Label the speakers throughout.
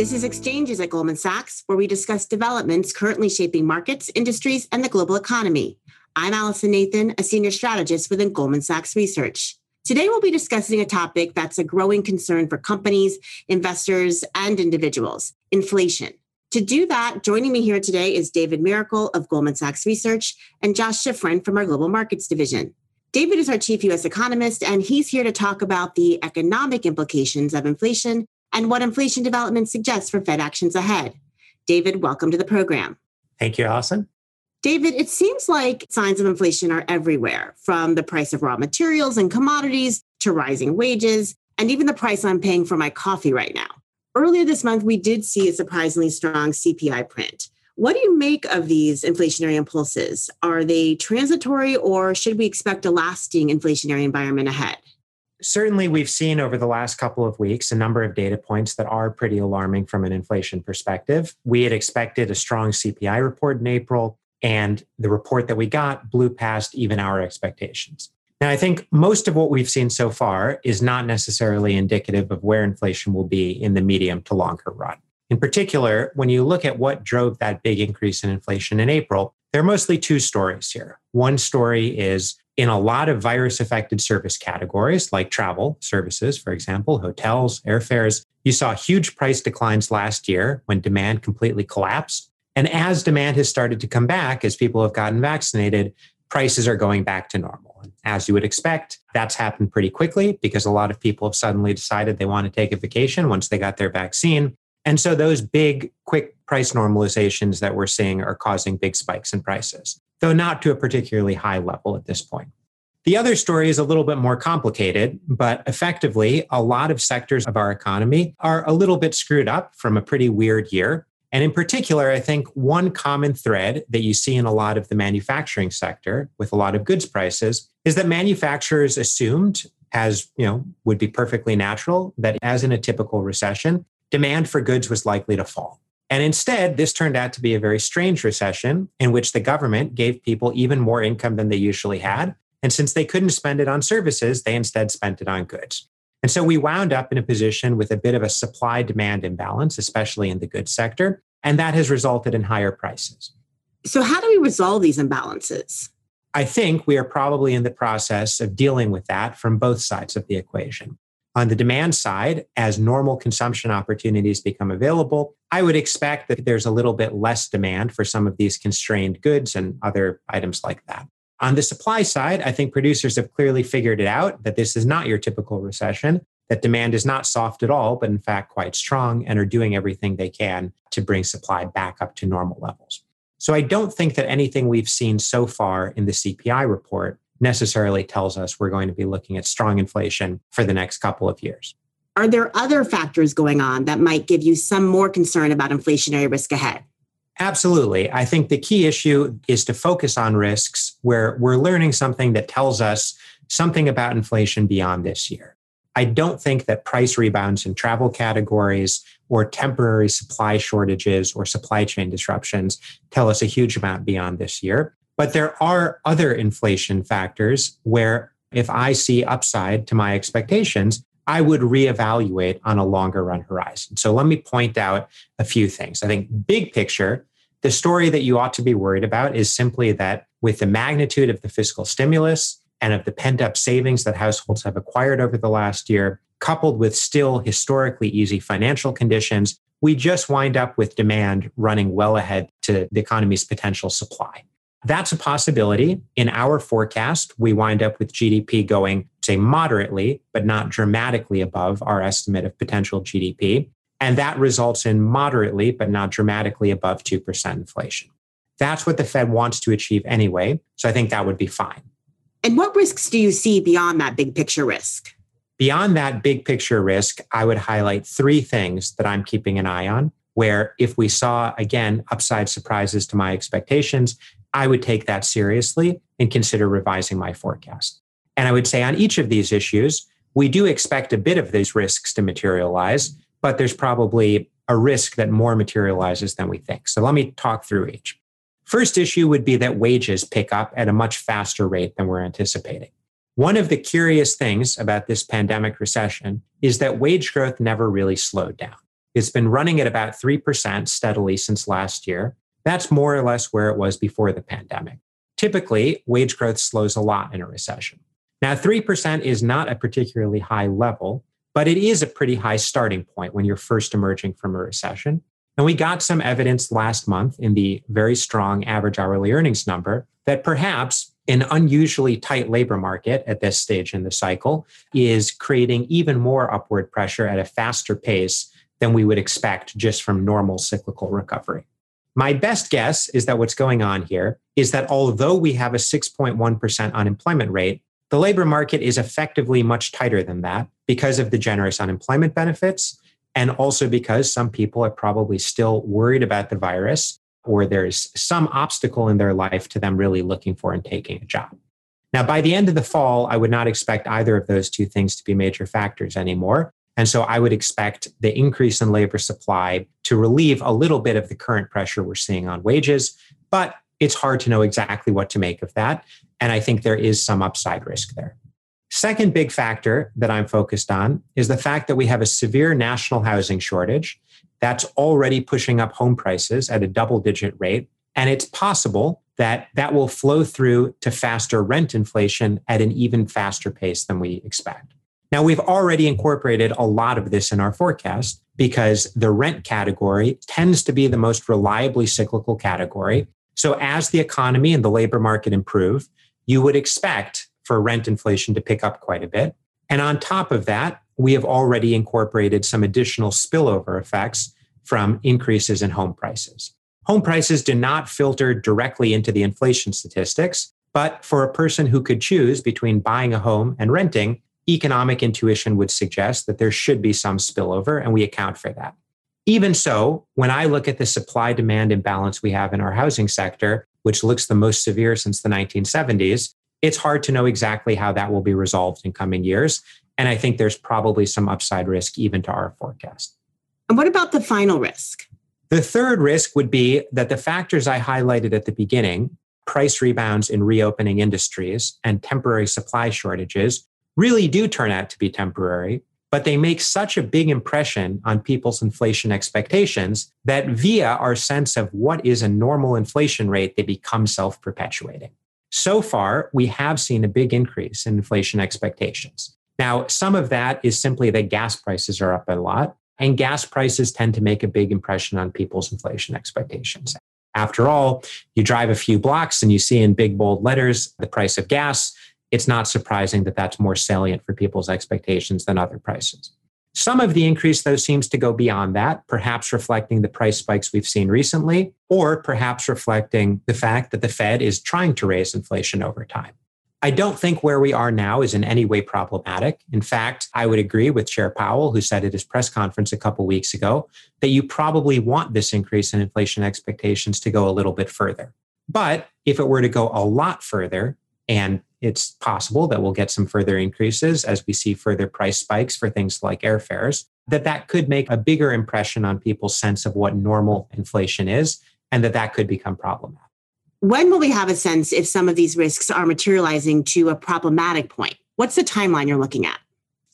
Speaker 1: This is Exchanges at Goldman Sachs, where we discuss developments currently shaping markets, industries, and the global economy. I'm Allison Nathan, a senior strategist within Goldman Sachs Research. Today, we'll be discussing a topic that's a growing concern for companies, investors, and individuals inflation. To do that, joining me here today is David Mericle of Goldman Sachs Research and Josh Schiffrin from our Global Markets Division. David is our chief US economist, and he's here to talk about the economic implications of inflation and what inflation development suggests for Fed actions ahead. David, welcome to the program.
Speaker 2: Thank you, Allison.
Speaker 1: David, it seems like signs of inflation are everywhere, from the price of raw materials and commodities to rising wages, and even the price I'm paying for my coffee right now. Earlier this month, we did see a surprisingly strong CPI print. What do you make of these inflationary impulses? Are they transitory, or should we expect a lasting inflationary environment ahead?
Speaker 2: Certainly we've seen over the last couple of weeks a number of data points that are pretty alarming from an inflation perspective. We had expected a strong CPI report in April, and the report that we got blew past even our expectations. Now, I think most of what we've seen so far is not necessarily indicative of where inflation will be in the medium to longer run. In particular, when you look at what drove that big increase in inflation in April, there are mostly two stories here. One story is in a lot of virus affected service categories like travel services, for example, hotels, airfares, you saw huge price declines last year when demand completely collapsed. And as demand has started to come back, as people have gotten vaccinated, prices are going back to normal. As you would expect, that's happened pretty quickly because a lot of people have suddenly decided they want to take a vacation once they got their vaccine. And so those big, quick price normalizations that we're seeing are causing big spikes in prices though not to a particularly high level at this point. The other story is a little bit more complicated, but effectively, a lot of sectors of our economy are a little bit screwed up from a pretty weird year. And in particular, I think one common thread that you see in a lot of the manufacturing sector with a lot of goods prices is that manufacturers assumed, as you know, would be perfectly natural, that as in a typical recession, demand for goods was likely to fall. And instead, this turned out to be a very strange recession in which the government gave people even more income than they usually had. And since they couldn't spend it on services, they instead spent it on goods. And so we wound up in a position with a bit of a supply demand imbalance, especially in the goods sector. And that has resulted in higher prices.
Speaker 1: So, how do we resolve these imbalances?
Speaker 2: I think we are probably in the process of dealing with that from both sides of the equation. On the demand side, as normal consumption opportunities become available, I would expect that there's a little bit less demand for some of these constrained goods and other items like that. On the supply side, I think producers have clearly figured it out that this is not your typical recession, that demand is not soft at all, but in fact quite strong, and are doing everything they can to bring supply back up to normal levels. So I don't think that anything we've seen so far in the CPI report necessarily tells us we're going to be looking at strong inflation for the next couple of years.
Speaker 1: Are there other factors going on that might give you some more concern about inflationary risk ahead?
Speaker 2: Absolutely. I think the key issue is to focus on risks where we're learning something that tells us something about inflation beyond this year. I don't think that price rebounds in travel categories or temporary supply shortages or supply chain disruptions tell us a huge amount beyond this year. But there are other inflation factors where if I see upside to my expectations, I would reevaluate on a longer run horizon. So let me point out a few things. I think big picture, the story that you ought to be worried about is simply that with the magnitude of the fiscal stimulus and of the pent up savings that households have acquired over the last year, coupled with still historically easy financial conditions, we just wind up with demand running well ahead to the economy's potential supply. That's a possibility. In our forecast, we wind up with GDP going, say, moderately, but not dramatically above our estimate of potential GDP. And that results in moderately, but not dramatically above 2% inflation. That's what the Fed wants to achieve anyway. So I think that would be fine.
Speaker 1: And what risks do you see beyond that big picture risk?
Speaker 2: Beyond that big picture risk, I would highlight three things that I'm keeping an eye on. Where if we saw, again, upside surprises to my expectations, I would take that seriously and consider revising my forecast. And I would say on each of these issues, we do expect a bit of these risks to materialize, but there's probably a risk that more materializes than we think. So let me talk through each. First issue would be that wages pick up at a much faster rate than we're anticipating. One of the curious things about this pandemic recession is that wage growth never really slowed down. It's been running at about 3% steadily since last year. That's more or less where it was before the pandemic. Typically, wage growth slows a lot in a recession. Now, 3% is not a particularly high level, but it is a pretty high starting point when you're first emerging from a recession. And we got some evidence last month in the very strong average hourly earnings number that perhaps an unusually tight labor market at this stage in the cycle is creating even more upward pressure at a faster pace than we would expect just from normal cyclical recovery. My best guess is that what's going on here is that although we have a 6.1% unemployment rate, the labor market is effectively much tighter than that because of the generous unemployment benefits and also because some people are probably still worried about the virus or there's some obstacle in their life to them really looking for and taking a job. Now, by the end of the fall, I would not expect either of those two things to be major factors anymore. And so I would expect the increase in labor supply to relieve a little bit of the current pressure we're seeing on wages. But it's hard to know exactly what to make of that. And I think there is some upside risk there. Second big factor that I'm focused on is the fact that we have a severe national housing shortage that's already pushing up home prices at a double digit rate. And it's possible that that will flow through to faster rent inflation at an even faster pace than we expect. Now, we've already incorporated a lot of this in our forecast because the rent category tends to be the most reliably cyclical category. So, as the economy and the labor market improve, you would expect for rent inflation to pick up quite a bit. And on top of that, we have already incorporated some additional spillover effects from increases in home prices. Home prices do not filter directly into the inflation statistics, but for a person who could choose between buying a home and renting, economic intuition would suggest that there should be some spillover, and we account for that. Even so, when I look at the supply demand imbalance we have in our housing sector, which looks the most severe since the 1970s, it's hard to know exactly how that will be resolved in coming years. And I think there's probably some upside risk even to our forecast.
Speaker 1: And what about the final risk?
Speaker 2: The third risk would be that the factors I highlighted at the beginning, price rebounds in reopening industries and temporary supply shortages, really do turn out to be temporary, but they make such a big impression on people's inflation expectations that via our sense of what is a normal inflation rate, they become self perpetuating. So far, we have seen a big increase in inflation expectations. Now, some of that is simply that gas prices are up a lot, and gas prices tend to make a big impression on people's inflation expectations. After all, you drive a few blocks and you see in big, bold letters the price of gas. It's not surprising that that's more salient for people's expectations than other prices. Some of the increase, though, seems to go beyond that, perhaps reflecting the price spikes we've seen recently, or perhaps reflecting the fact that the Fed is trying to raise inflation over time. I don't think where we are now is in any way problematic. In fact, I would agree with Chair Powell, who said at his press conference a couple weeks ago that you probably want this increase in inflation expectations to go a little bit further. But if it were to go a lot further, and it's possible that we'll get some further increases as we see further price spikes for things like airfares, that that could make a bigger impression on people's sense of what normal inflation is, and that that could become problematic.
Speaker 1: When will we have a sense if some of these risks are materializing to a problematic point? What's the timeline you're looking at?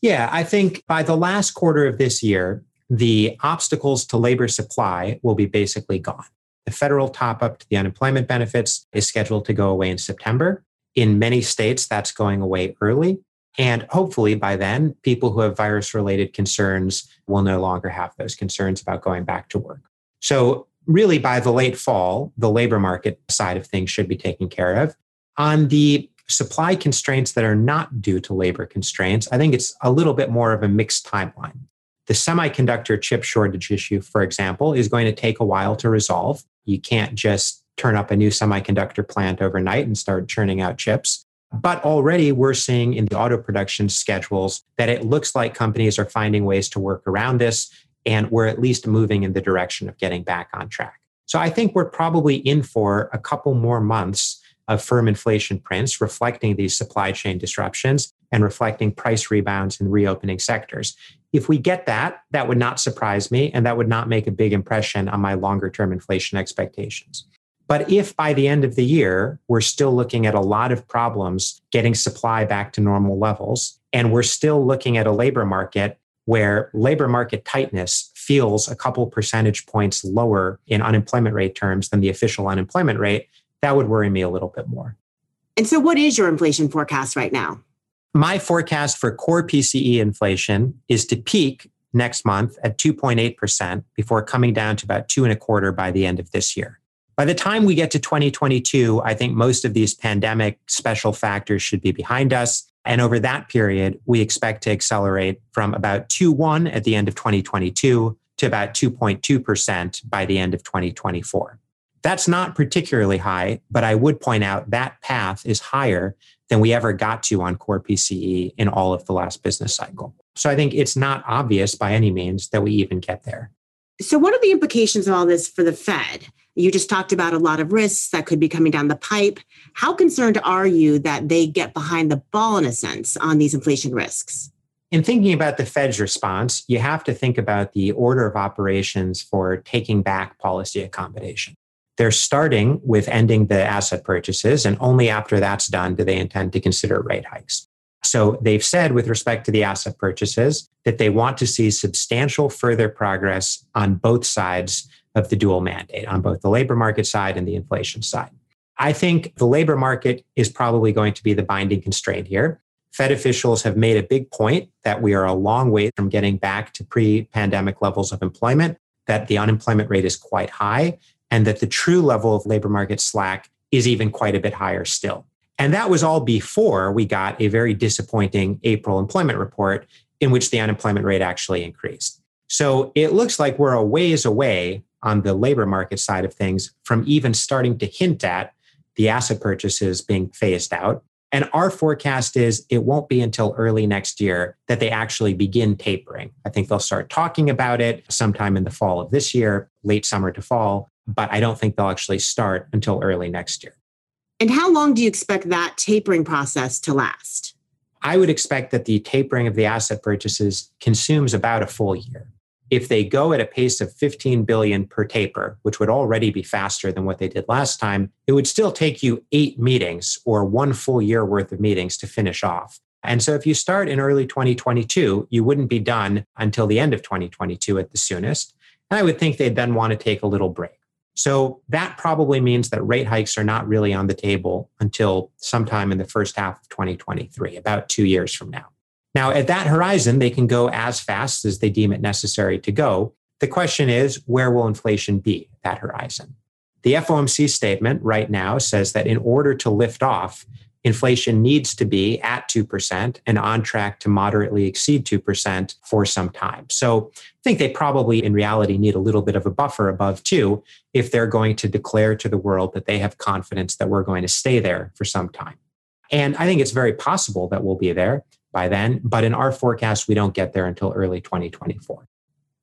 Speaker 2: Yeah, I think by the last quarter of this year, the obstacles to labor supply will be basically gone. The federal top up to the unemployment benefits is scheduled to go away in September. In many states, that's going away early. And hopefully by then, people who have virus related concerns will no longer have those concerns about going back to work. So really by the late fall, the labor market side of things should be taken care of. On the supply constraints that are not due to labor constraints, I think it's a little bit more of a mixed timeline. The semiconductor chip shortage issue, for example, is going to take a while to resolve. You can't just turn up a new semiconductor plant overnight and start churning out chips. But already we're seeing in the auto production schedules that it looks like companies are finding ways to work around this and we're at least moving in the direction of getting back on track. So I think we're probably in for a couple more months of firm inflation prints reflecting these supply chain disruptions and reflecting price rebounds in reopening sectors. If we get that, that would not surprise me and that would not make a big impression on my longer term inflation expectations. But if by the end of the year, we're still looking at a lot of problems getting supply back to normal levels, and we're still looking at a labor market where labor market tightness feels a couple percentage points lower in unemployment rate terms than the official unemployment rate, that would worry me a little bit more.
Speaker 1: And so, what is your inflation forecast right now?
Speaker 2: My forecast for core PCE inflation is to peak next month at 2.8% before coming down to about two and a quarter by the end of this year. By the time we get to 2022, I think most of these pandemic special factors should be behind us. And over that period, we expect to accelerate from about 2.1 at the end of 2022 to about 2.2% by the end of 2024. That's not particularly high, but I would point out that path is higher than we ever got to on core PCE in all of the last business cycle. So I think it's not obvious by any means that we even get there.
Speaker 1: So, what are the implications of all this for the Fed? You just talked about a lot of risks that could be coming down the pipe. How concerned are you that they get behind the ball, in a sense, on these inflation risks?
Speaker 2: In thinking about the Fed's response, you have to think about the order of operations for taking back policy accommodation. They're starting with ending the asset purchases, and only after that's done do they intend to consider rate hikes. So they've said with respect to the asset purchases that they want to see substantial further progress on both sides of the dual mandate on both the labor market side and the inflation side. I think the labor market is probably going to be the binding constraint here. Fed officials have made a big point that we are a long way from getting back to pre pandemic levels of employment, that the unemployment rate is quite high, and that the true level of labor market slack is even quite a bit higher still. And that was all before we got a very disappointing April employment report in which the unemployment rate actually increased. So it looks like we're a ways away on the labor market side of things from even starting to hint at the asset purchases being phased out. And our forecast is it won't be until early next year that they actually begin tapering. I think they'll start talking about it sometime in the fall of this year, late summer to fall, but I don't think they'll actually start until early next year.
Speaker 1: And how long do you expect that tapering process to last?
Speaker 2: I would expect that the tapering of the asset purchases consumes about a full year if they go at a pace of 15 billion per taper, which would already be faster than what they did last time, it would still take you eight meetings or one full year worth of meetings to finish off. And so if you start in early 2022, you wouldn't be done until the end of 2022 at the soonest. And I would think they'd then want to take a little break. So that probably means that rate hikes are not really on the table until sometime in the first half of 2023, about two years from now. Now, at that horizon, they can go as fast as they deem it necessary to go. The question is, where will inflation be at that horizon? The FOMC statement right now says that in order to lift off, inflation needs to be at 2% and on track to moderately exceed 2% for some time. So I think they probably, in reality, need a little bit of a buffer above 2 if they're going to declare to the world that they have confidence that we're going to stay there for some time. And I think it's very possible that we'll be there by then. But in our forecast, we don't get there until early 2024.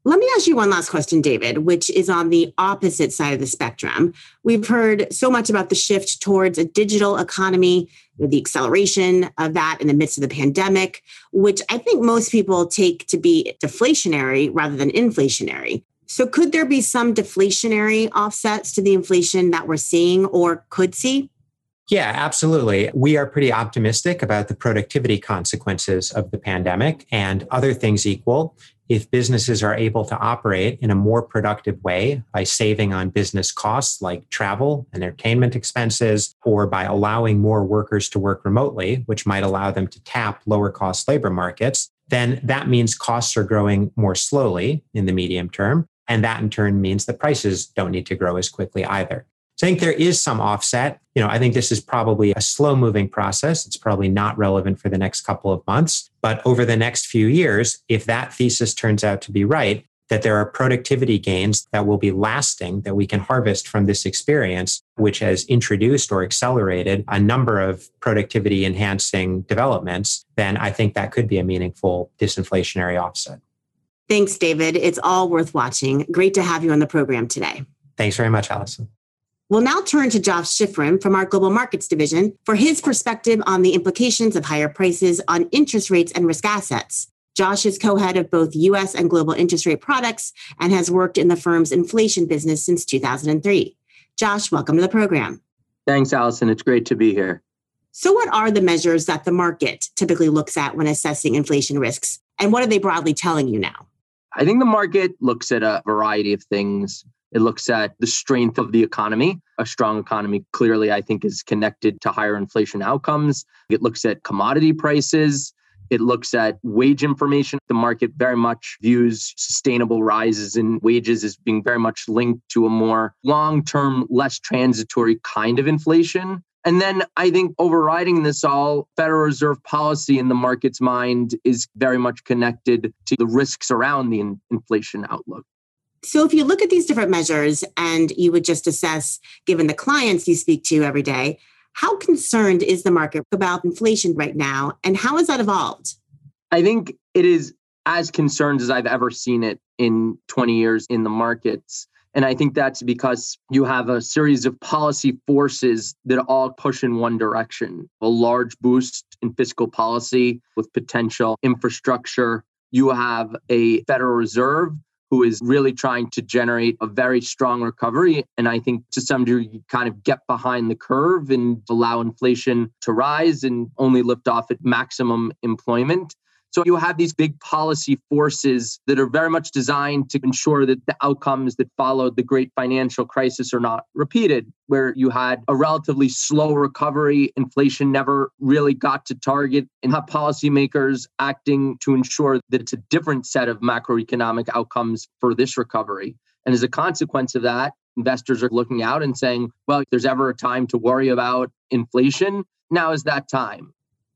Speaker 1: Let me ask you one last question, David, which is on the opposite side of the spectrum. We've heard so much about the shift towards a digital economy, the acceleration of that in the midst of the pandemic, which I think most people take to be deflationary rather than inflationary. So, could there be some deflationary offsets to the inflation that we're seeing or could see?
Speaker 2: Yeah, absolutely. We are pretty optimistic about the productivity consequences of the pandemic and other things equal. If businesses are able to operate in a more productive way by saving on business costs like travel and entertainment expenses, or by allowing more workers to work remotely, which might allow them to tap lower cost labor markets, then that means costs are growing more slowly in the medium term. And that in turn means that prices don't need to grow as quickly either. So I think there is some offset. You know, I think this is probably a slow moving process. It's probably not relevant for the next couple of months. But over the next few years, if that thesis turns out to be right, that there are productivity gains that will be lasting that we can harvest from this experience, which has introduced or accelerated a number of productivity enhancing developments, then I think that could be a meaningful disinflationary offset.
Speaker 1: Thanks, David. It's all worth watching. Great to have you on the program today.
Speaker 2: Thanks very much, Allison.
Speaker 1: We'll now turn to Josh Schiffrin from our Global Markets Division for his perspective on the implications of higher prices on interest rates and risk assets. Josh is co head of both US and global interest rate products and has worked in the firm's inflation business since 2003. Josh, welcome to the program.
Speaker 3: Thanks, Allison. It's great to be here.
Speaker 1: So, what are the measures that the market typically looks at when assessing inflation risks? And what are they broadly telling you now?
Speaker 3: I think the market looks at a variety of things. It looks at the strength of the economy. A strong economy clearly, I think, is connected to higher inflation outcomes. It looks at commodity prices. It looks at wage information. The market very much views sustainable rises in wages as being very much linked to a more long term, less transitory kind of inflation. And then I think overriding this all, Federal Reserve policy in the market's mind is very much connected to the risks around the in- inflation outlook.
Speaker 1: So, if you look at these different measures and you would just assess, given the clients you speak to every day, how concerned is the market about inflation right now and how has that evolved?
Speaker 3: I think it is as concerned as I've ever seen it in 20 years in the markets. And I think that's because you have a series of policy forces that all push in one direction a large boost in fiscal policy with potential infrastructure. You have a Federal Reserve who is really trying to generate a very strong recovery. And I think to some degree, kind of get behind the curve and allow inflation to rise and only lift off at maximum employment. So you have these big policy forces that are very much designed to ensure that the outcomes that followed the great financial crisis are not repeated, where you had a relatively slow recovery, inflation never really got to target, and have policymakers acting to ensure that it's a different set of macroeconomic outcomes for this recovery. And as a consequence of that, investors are looking out and saying, well, if there's ever a time to worry about inflation, now is that time.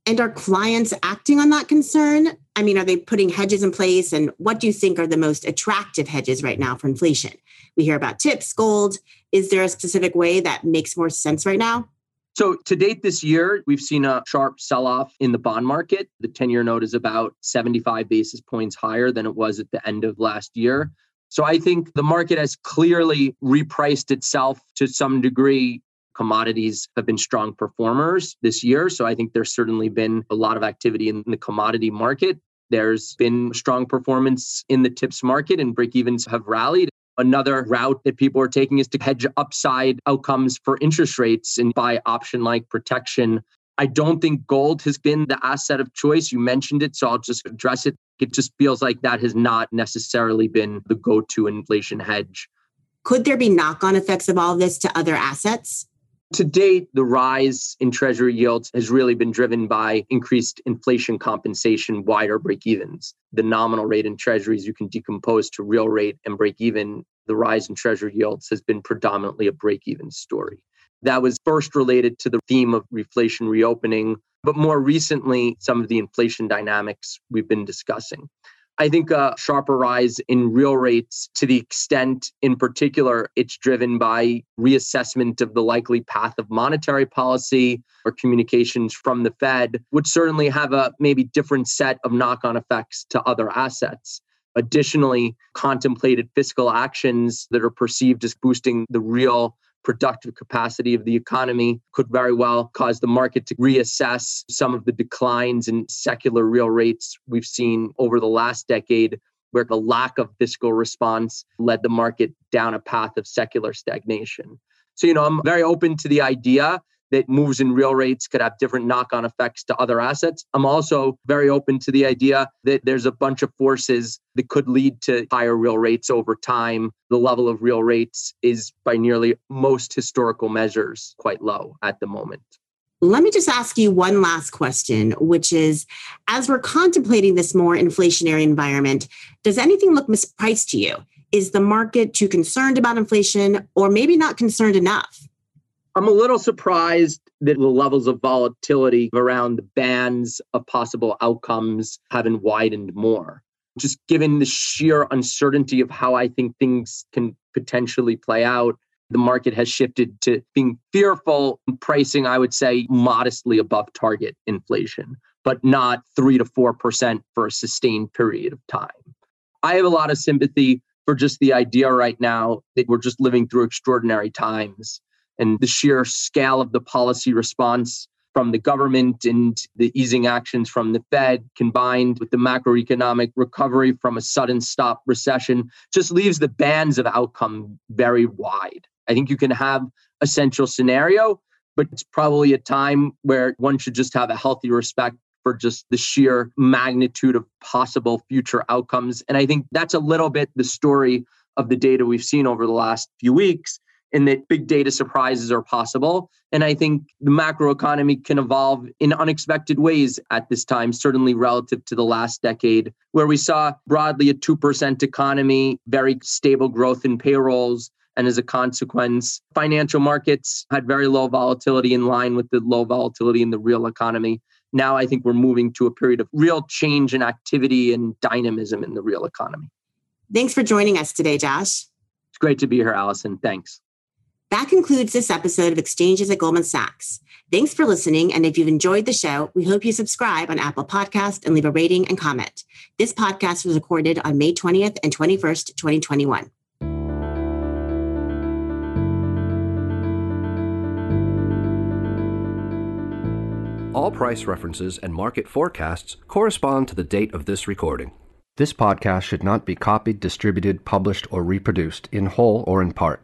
Speaker 1: And are clients acting on that concern? I mean, are they putting hedges in place? And what do you think are the most attractive hedges right now for inflation? We hear about TIPS, gold. Is there a specific way that makes more sense right now?
Speaker 3: So, to date this year, we've seen a sharp sell off in the bond market. The 10 year note is about 75 basis points higher than it was at the end of last year. So, I think the market has clearly repriced itself to some degree commodities have been strong performers this year. So I think there's certainly been a lot of activity in the commodity market. There's been strong performance in the TIPS market and break evens have rallied. Another route that people are taking is to hedge upside outcomes for interest rates and buy option like protection. I don't think gold has been the asset of choice. You mentioned it, so I'll just address it. It just feels like that has not necessarily been the go to inflation hedge.
Speaker 1: Could there be knock on effects of all this to other assets?
Speaker 3: To date, the rise in treasury yields has really been driven by increased inflation compensation, wider break evens. The nominal rate in treasuries you can decompose to real rate and break even. The rise in treasury yields has been predominantly a break even story. That was first related to the theme of reflation reopening, but more recently, some of the inflation dynamics we've been discussing. I think a sharper rise in real rates to the extent, in particular, it's driven by reassessment of the likely path of monetary policy or communications from the Fed, would certainly have a maybe different set of knock on effects to other assets. Additionally, contemplated fiscal actions that are perceived as boosting the real productive capacity of the economy could very well cause the market to reassess some of the declines in secular real rates we've seen over the last decade, where the lack of fiscal response led the market down a path of secular stagnation. So, you know, I'm very open to the idea that moves in real rates could have different knock on effects to other assets. I'm also very open to the idea that there's a bunch of forces that could lead to higher real rates over time. The level of real rates is, by nearly most historical measures, quite low at the moment.
Speaker 1: Let me just ask you one last question, which is as we're contemplating this more inflationary environment, does anything look mispriced to you? Is the market too concerned about inflation or maybe not concerned enough?
Speaker 3: I'm a little surprised that the levels of volatility around the bands of possible outcomes haven't widened more. Just given the sheer uncertainty of how I think things can potentially play out, the market has shifted to being fearful pricing, I would say, modestly above target inflation, but not three to 4% for a sustained period of time. I have a lot of sympathy for just the idea right now that we're just living through extraordinary times and the sheer scale of the policy response from the government and the easing actions from the Fed combined with the macroeconomic recovery from a sudden stop recession just leaves the bands of outcome very wide. I think you can have a central scenario, but it's probably a time where one should just have a healthy respect for just the sheer magnitude of possible future outcomes. And I think that's a little bit the story of the data we've seen over the last few weeks in that big data surprises are possible. And I think the macroeconomy can evolve in unexpected ways at this time, certainly relative to the last decade, where we saw broadly a 2% economy, very stable growth in payrolls. And as a consequence, financial markets had very low volatility in line with the low volatility in the real economy. Now I think we're moving to a period of real change in activity and dynamism in the real economy.
Speaker 1: Thanks for joining us today, Josh.
Speaker 3: It's great to be here, Allison. Thanks.
Speaker 1: That concludes this episode of Exchanges at Goldman Sachs. Thanks for listening. And if you've enjoyed the show, we hope you subscribe on Apple Podcast and leave a rating and comment. This podcast was recorded on May 20th and 21st, 2021.
Speaker 4: All price references and market forecasts correspond to the date of this recording. This podcast should not be copied, distributed, published, or reproduced in whole or in part.